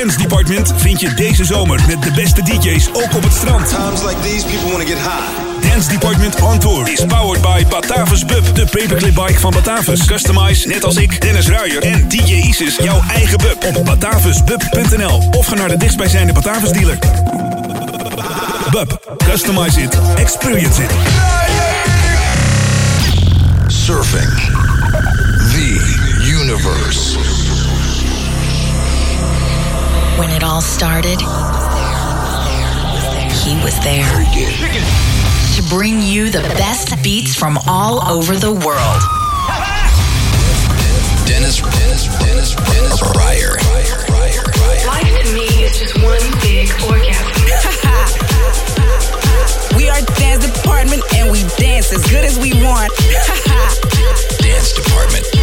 Dance Department vind je deze zomer met de beste DJ's ook op het strand. Times like these, people want to get high. Dance Department on Tour is powered by Batavus Bub, de paperclip bike van Batavus. Customize, net als ik, Dennis Ruijer en DJ Isis, jouw eigen bub op batavusbub.nl of ga naar de dichtstbijzijnde Batavus dealer. Bub, customize it, experience it. Surfing the universe. When it all started, he was there to bring you the best beats from all over the world. Dennis, Dennis, Dennis, Dennis Ruijer. Life to me is just one big orgasm. We are dance department and we dance as good as we want. Dance Department.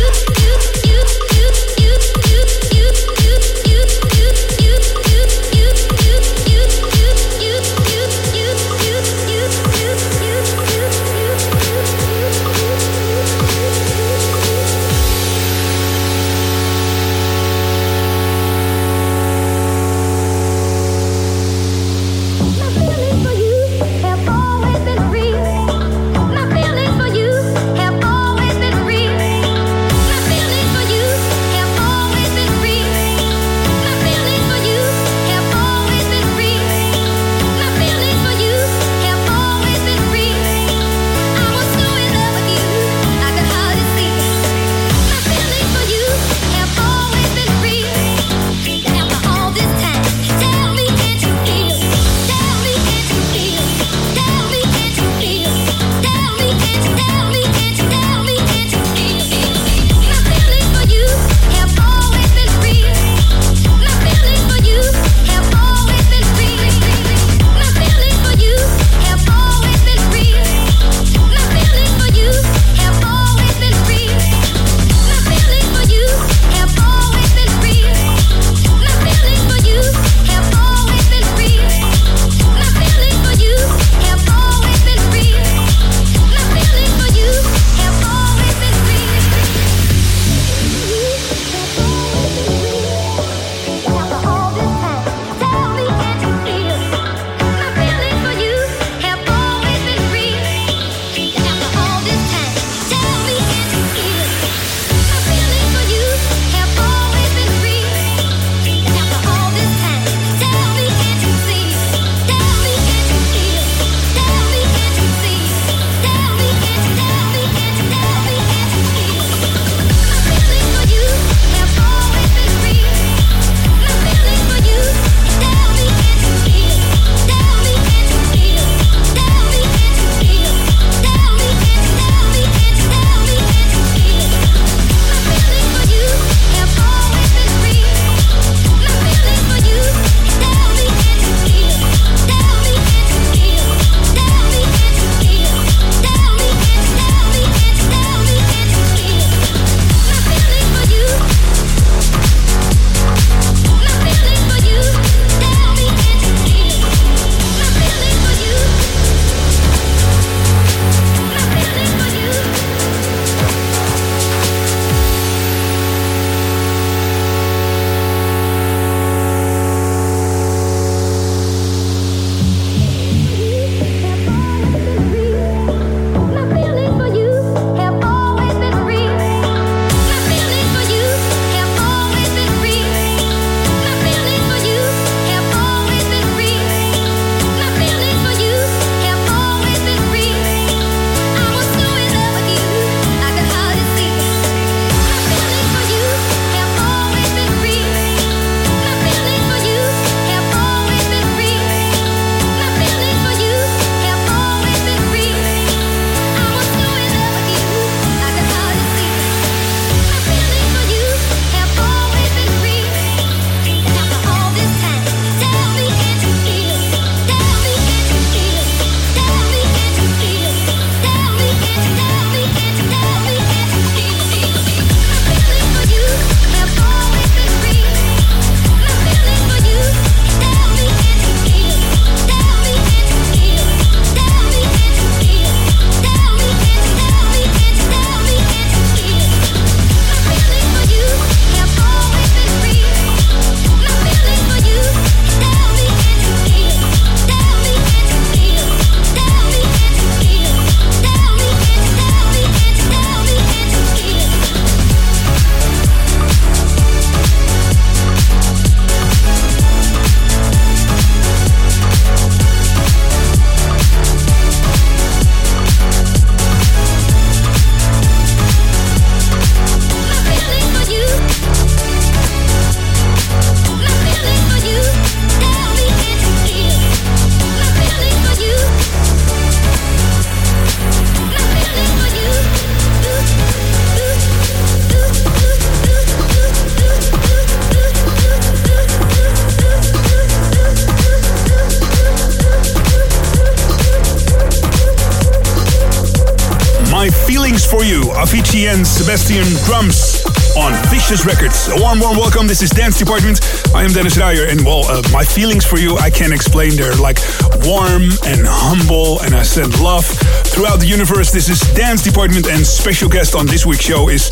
Sebastian Drums on Vicious Records. A warm, warm welcome. This is Dance Department. I am Dennis Ruijer, and well, uh, my feelings for you, I can't explain. They're like warm and humble, and I send love throughout the universe. This is Dance Department, and special guest on this week's show is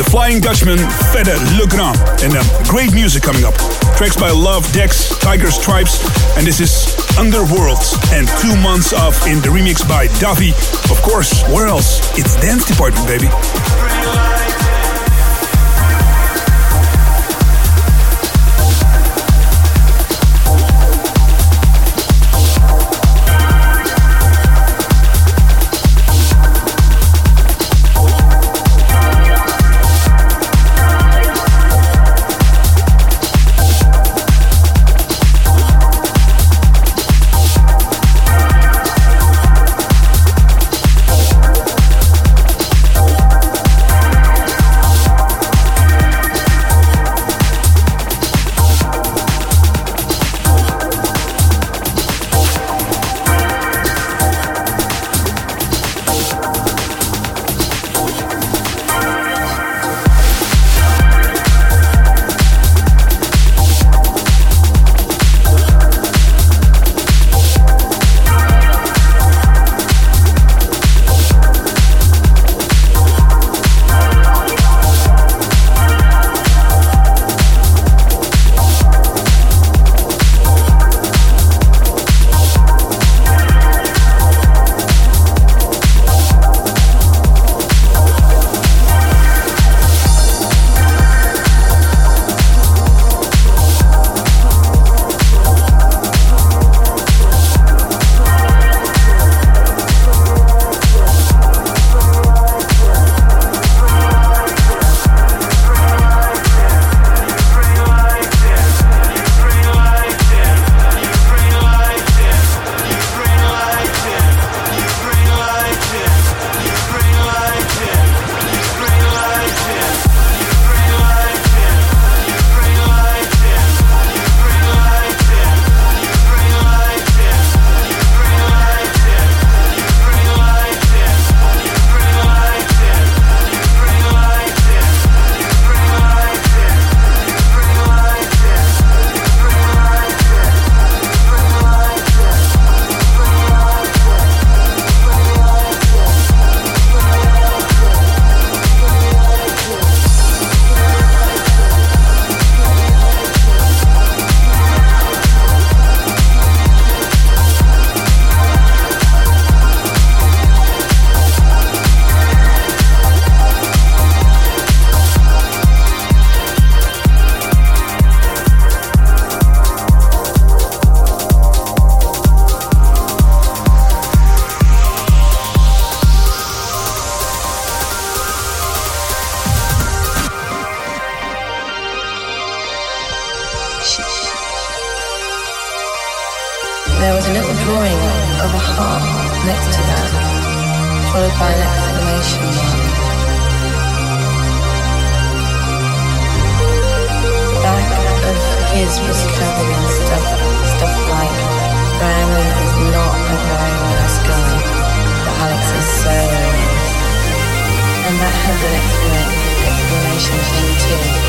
the Flying Dutchman, Fedde Le Grand. And uh, great music coming up. Tracks by Love, Dex, Tiger Stripes, and this is Underworld and two months off in the remix by Davi. Of course, where else? It's Dance Department, baby. Tiger there was a little drawing of a heart next to that, followed by an exclamation mark. Back of his was covered in stuff, stuff like Brian is not a very nice guy, but Alex is so nice. And that has an exclamation thing too.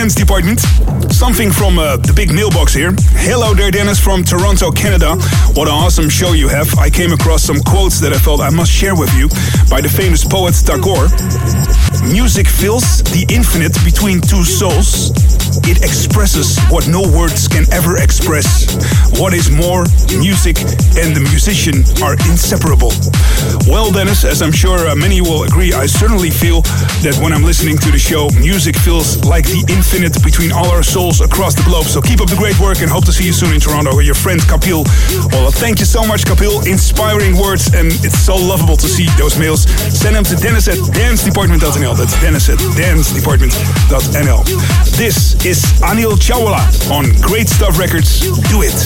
It's Dance Department. Something from uh, the big mailbox here. Hello there, Dennis from Toronto, Canada. What an awesome show you have. I came across some quotes that I felt I must share with you by the famous poet Tagore. Music fills the infinite between two souls. It expresses what no words can ever express. What is more, music and the musician are inseparable. Well, Dennis, as I'm sure uh, many will agree, I certainly feel that when I'm listening to the show, music feels like the infinite between all our souls across the globe. So keep up the great work and hope to see you soon in Toronto with your friend Kapil. Well, thank you so much, Kapil. Inspiring words, and it's so lovable to see those mails. Send them to Dennis at dancedepartment.nl. That's Dennis at dancedepartment.nl. This is Anil Chawla on Great Stuff Records. Do it.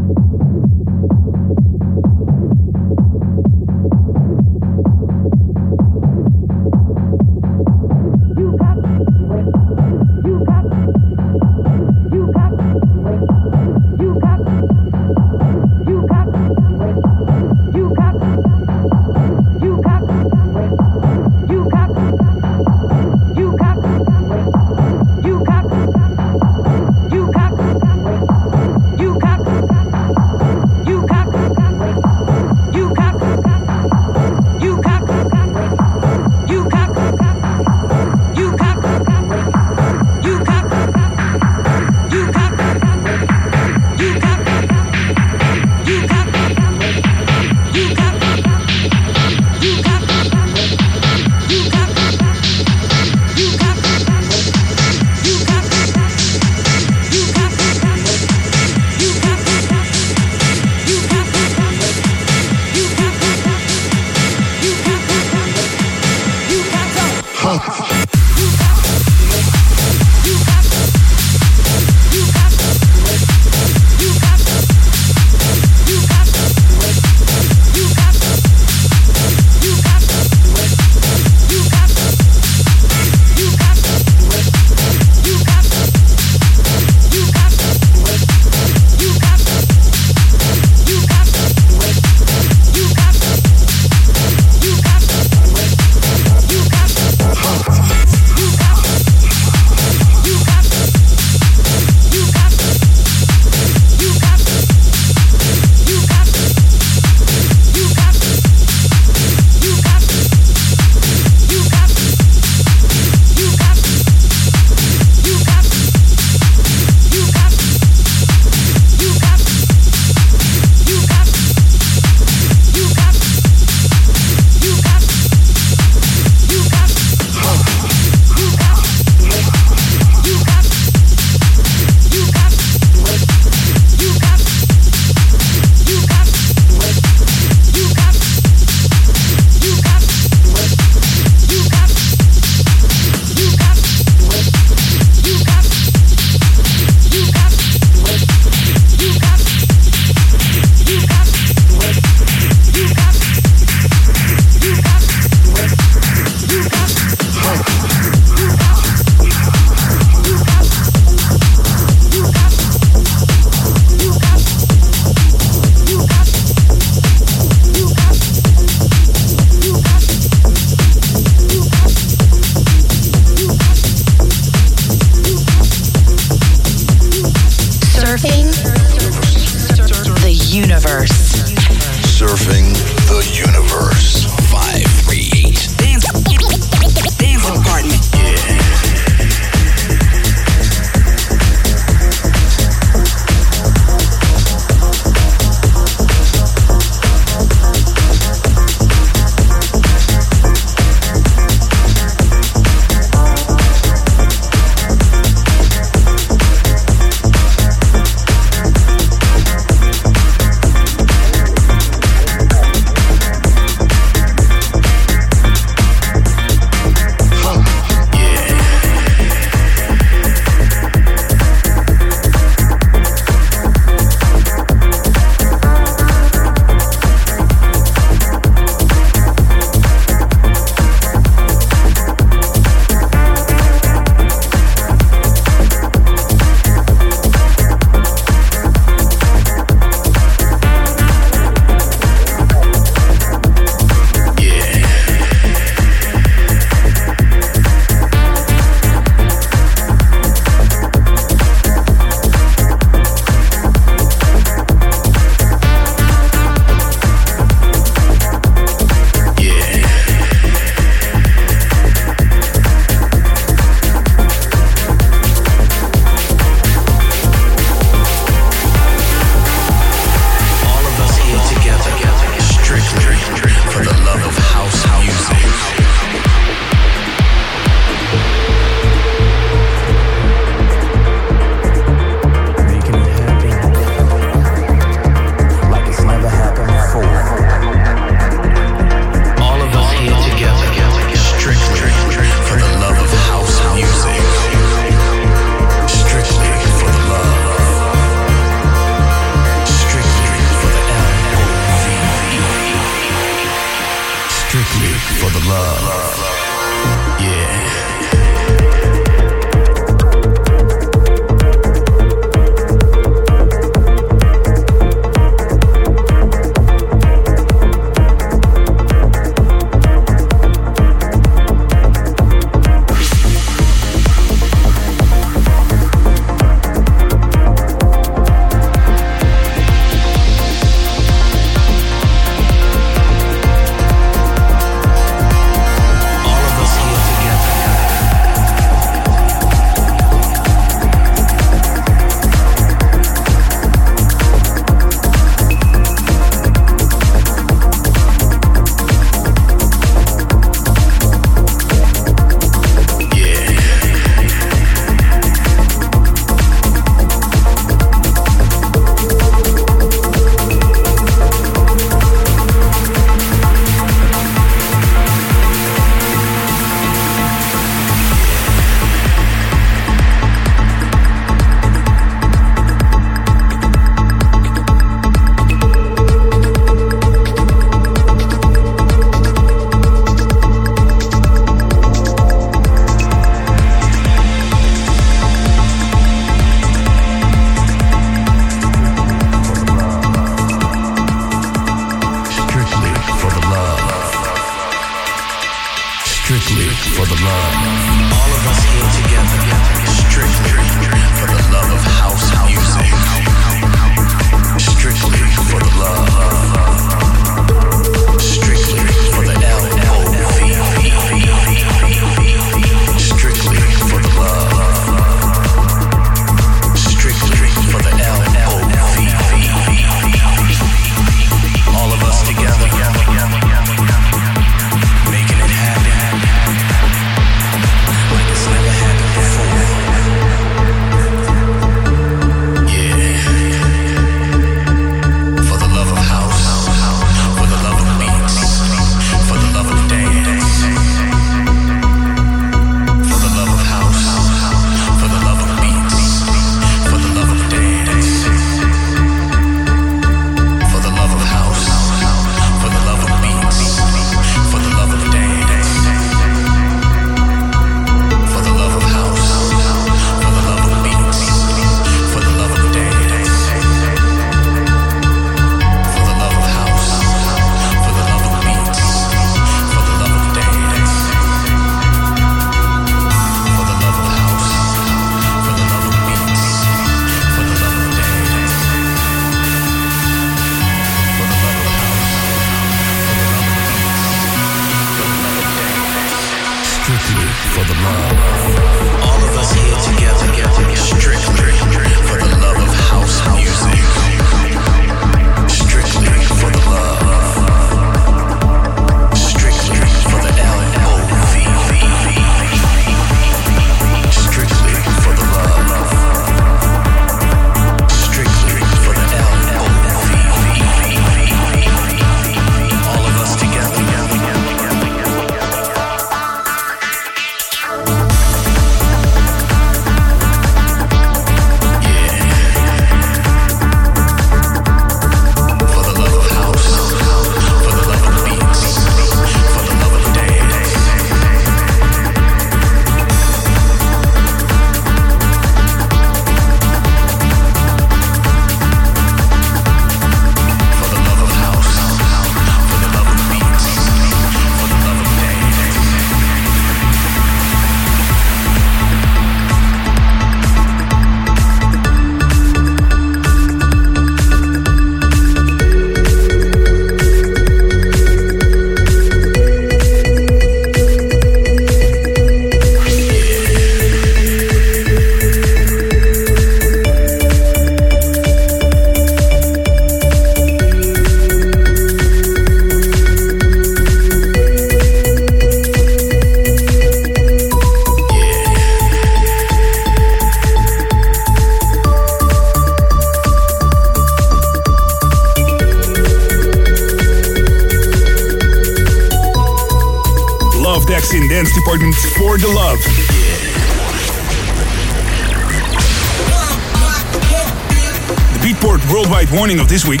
This week.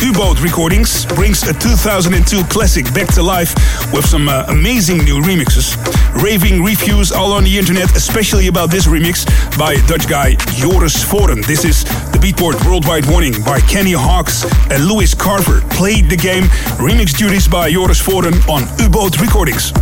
U-Boat Recordings brings a 2002 classic back to life with some uh, amazing new remixes. Raving reviews all on the internet, especially about this remix by Dutch guy Joris Voorn. This is the Beatport Worldwide Warning by Kenny Hawkes and Louis Carver. Played the game, remix duties by Joris Voorn on U-Boat Recordings.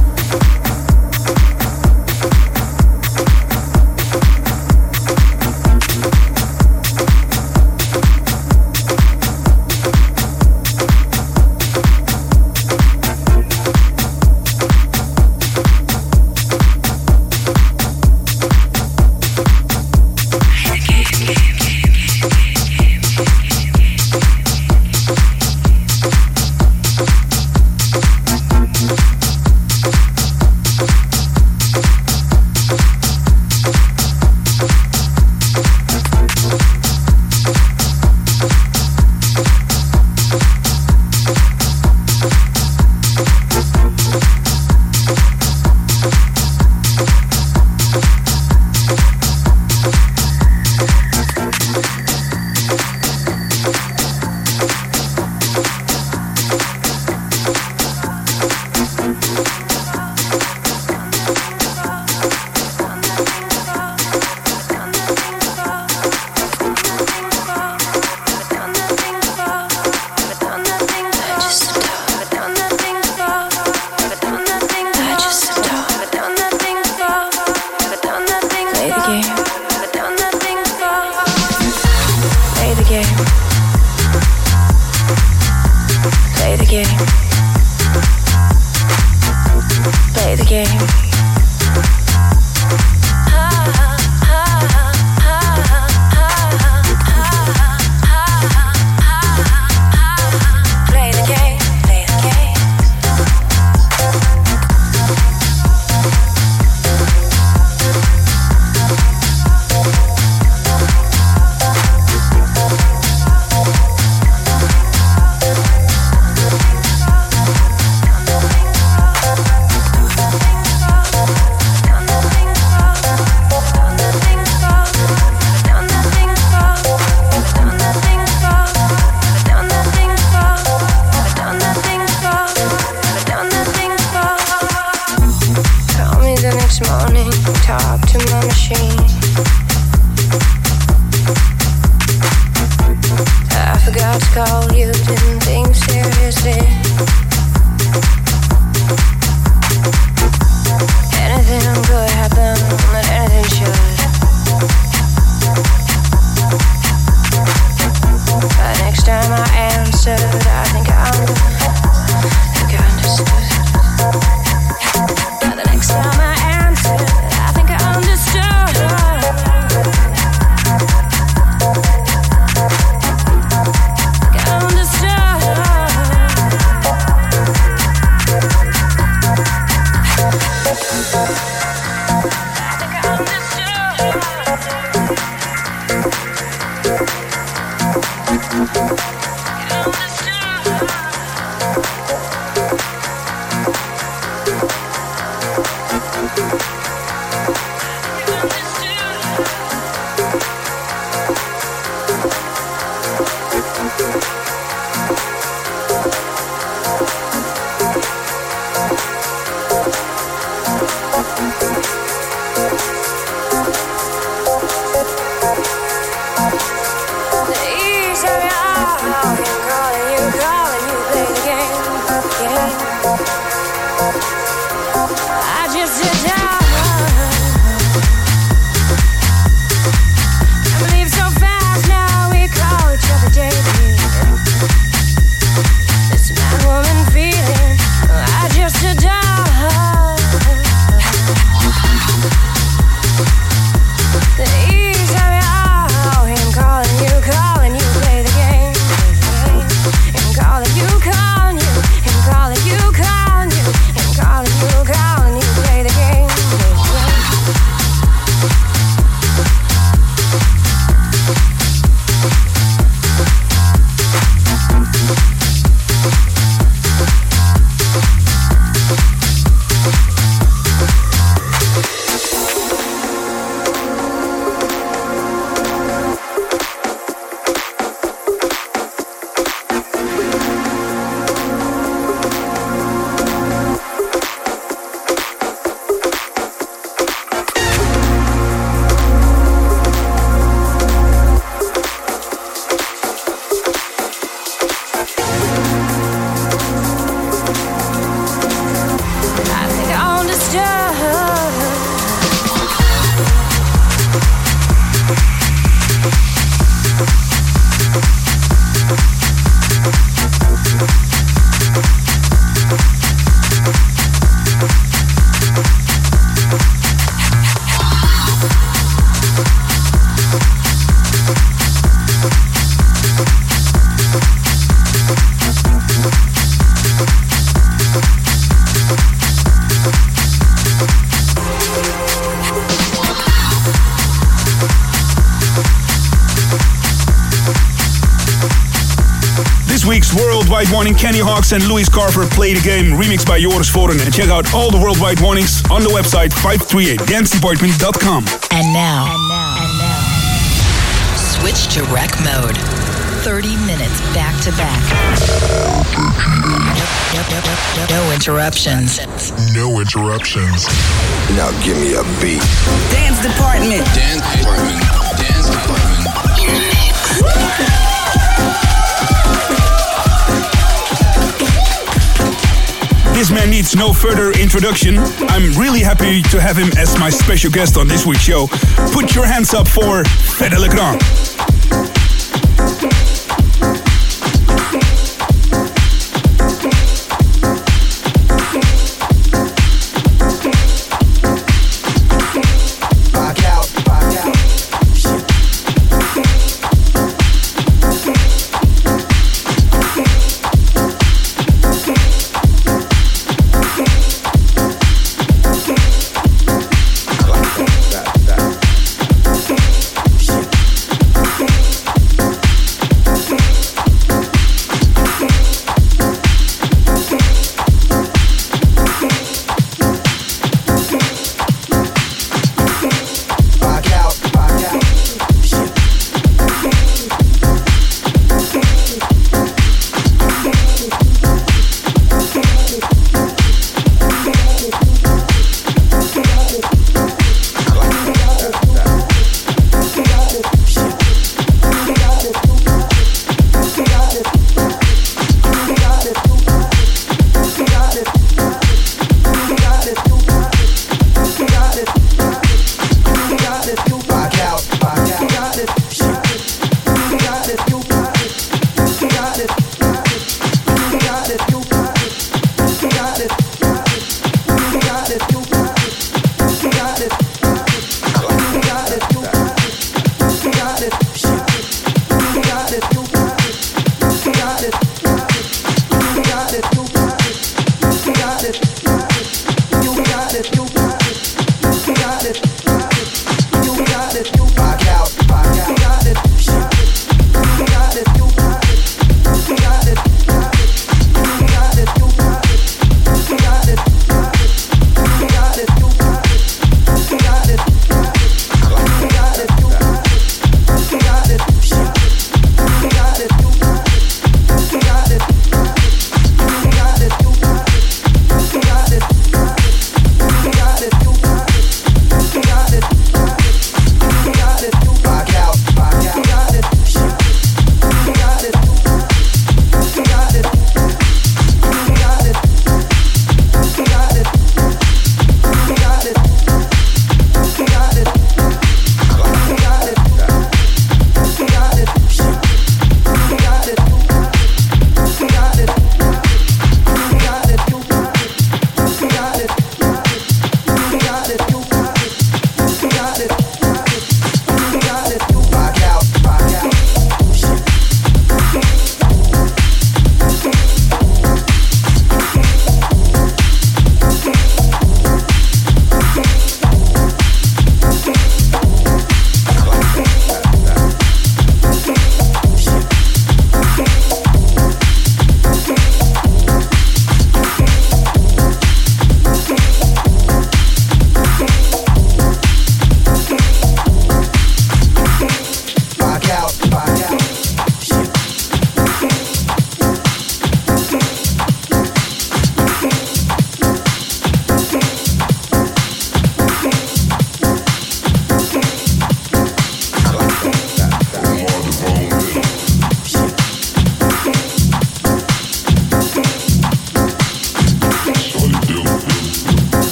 Worldwide Warning, Kenny Hawkes and Louis Carver play the game, remixed by Joris Voorn. And check out all the Worldwide Warnings on the website 538dancedepartment.com. And now, and now, and now, switch to rec mode. 30 minutes back to back. No interruptions. No interruptions. Now give me a beat. Dance department. Dance department. Dance department. This man needs no further introduction. I'm really happy to have him as my special guest on this week's show. Put your hands up for Fedde Le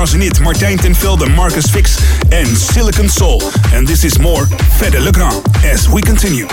Marzenit, Martijn ten Velde, Marcus Fix, and Silicon Soul. And this is more Fede Legrand as we continue.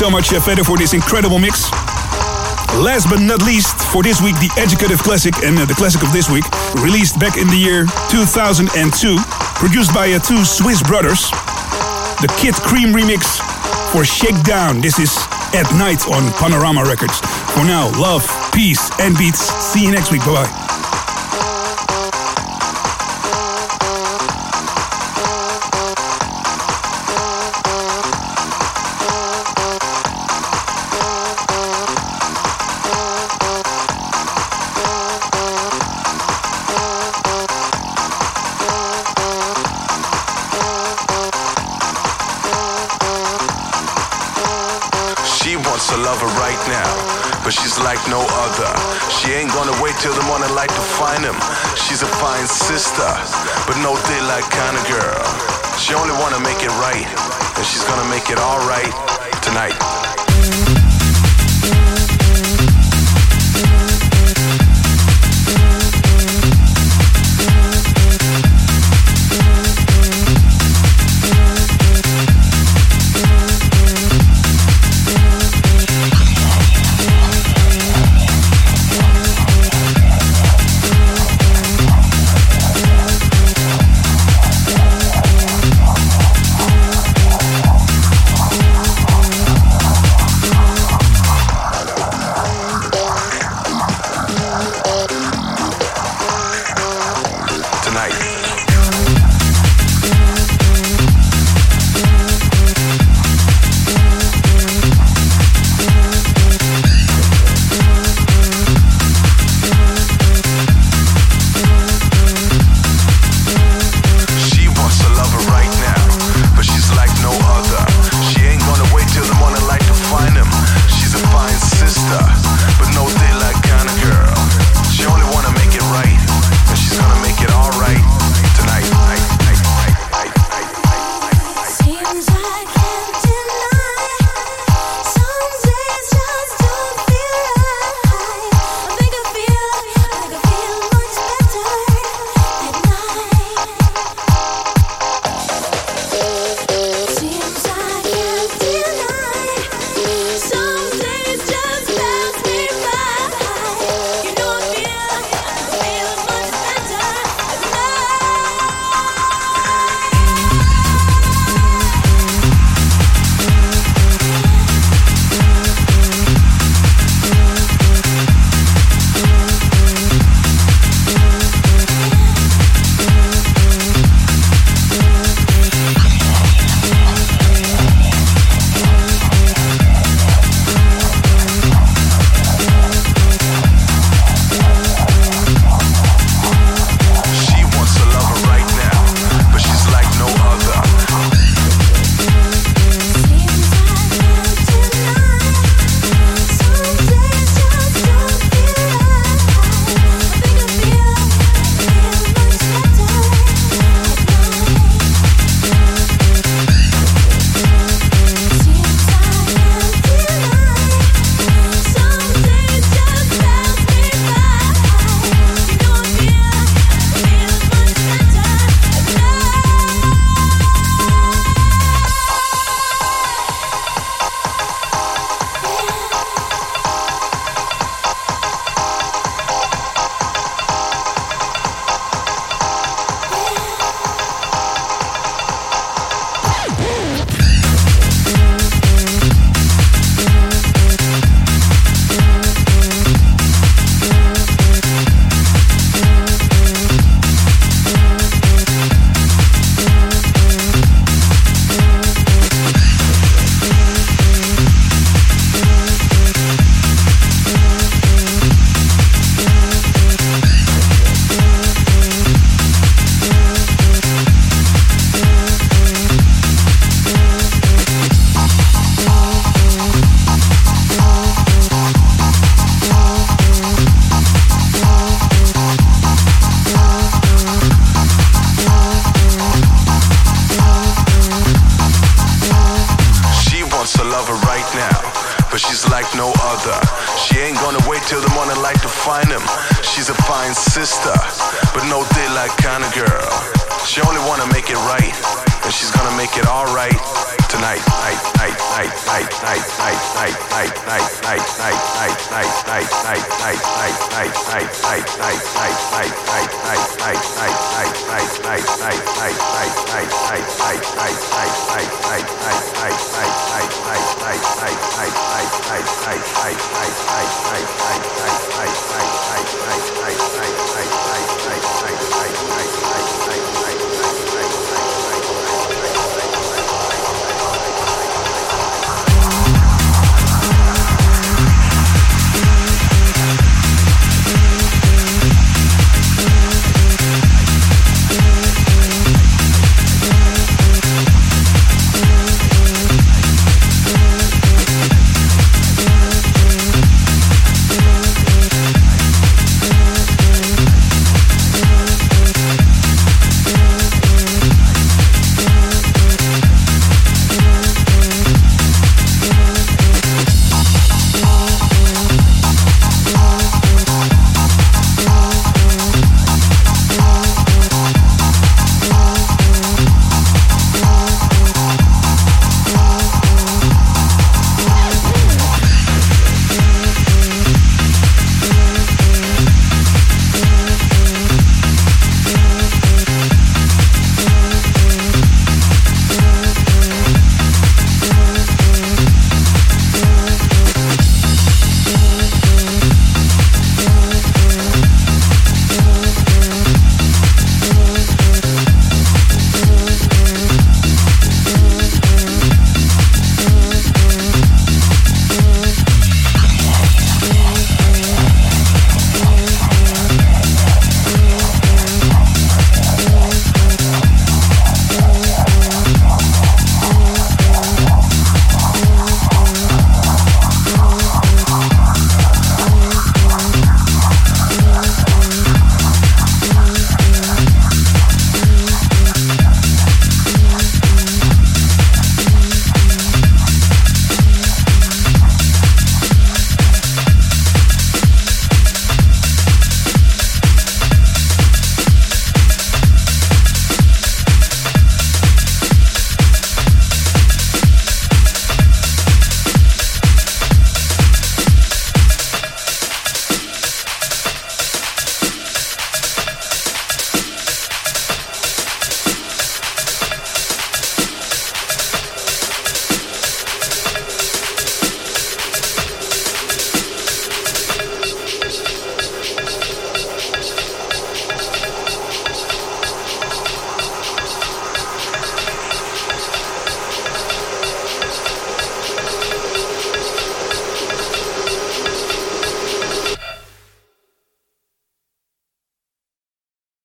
So much, uh, Fedde, for this incredible mix. Last but not least, for this week, the Educative Classic and uh, the classic of this week, released back in the year 2002, produced by uh, two Swiss brothers. The Kid Crème remix for Shakedown. This is At Night on Panorama Records. For now, love, peace, and beats. See you next week. Bye bye. Daylight kind of girl. She only wanna make it right, and she's gonna make it alright tonight.